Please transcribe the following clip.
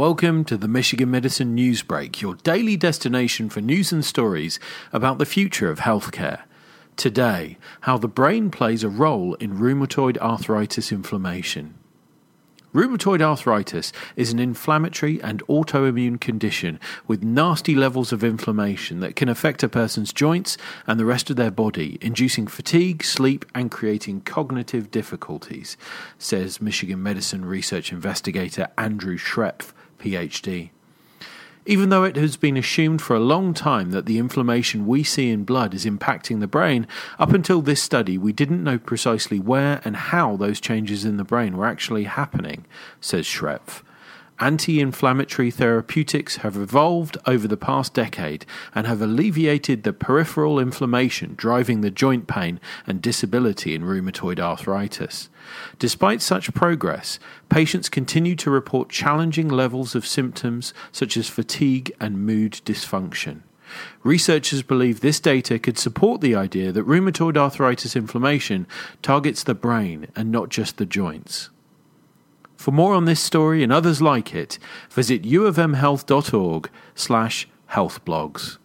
Welcome to the Michigan Medicine Newsbreak, your daily destination for news and stories about the future of healthcare. Today, how the brain plays a role in rheumatoid arthritis inflammation. Rheumatoid arthritis is an inflammatory and autoimmune condition with nasty levels of inflammation that can affect a person's joints and the rest of their body, inducing fatigue, sleep, and creating cognitive difficulties, says Michigan medicine research investigator Andrew Schrepf PhD. Even though it has been assumed for a long time that the inflammation we see in blood is impacting the brain, up until this study we didn't know precisely where and how those changes in the brain were actually happening, says Schrepf. Anti inflammatory therapeutics have evolved over the past decade and have alleviated the peripheral inflammation driving the joint pain and disability in rheumatoid arthritis. Despite such progress, patients continue to report challenging levels of symptoms such as fatigue and mood dysfunction. Researchers believe this data could support the idea that rheumatoid arthritis inflammation targets the brain and not just the joints. For more on this story and others like it, visit uofmhealth.org slash healthblogs.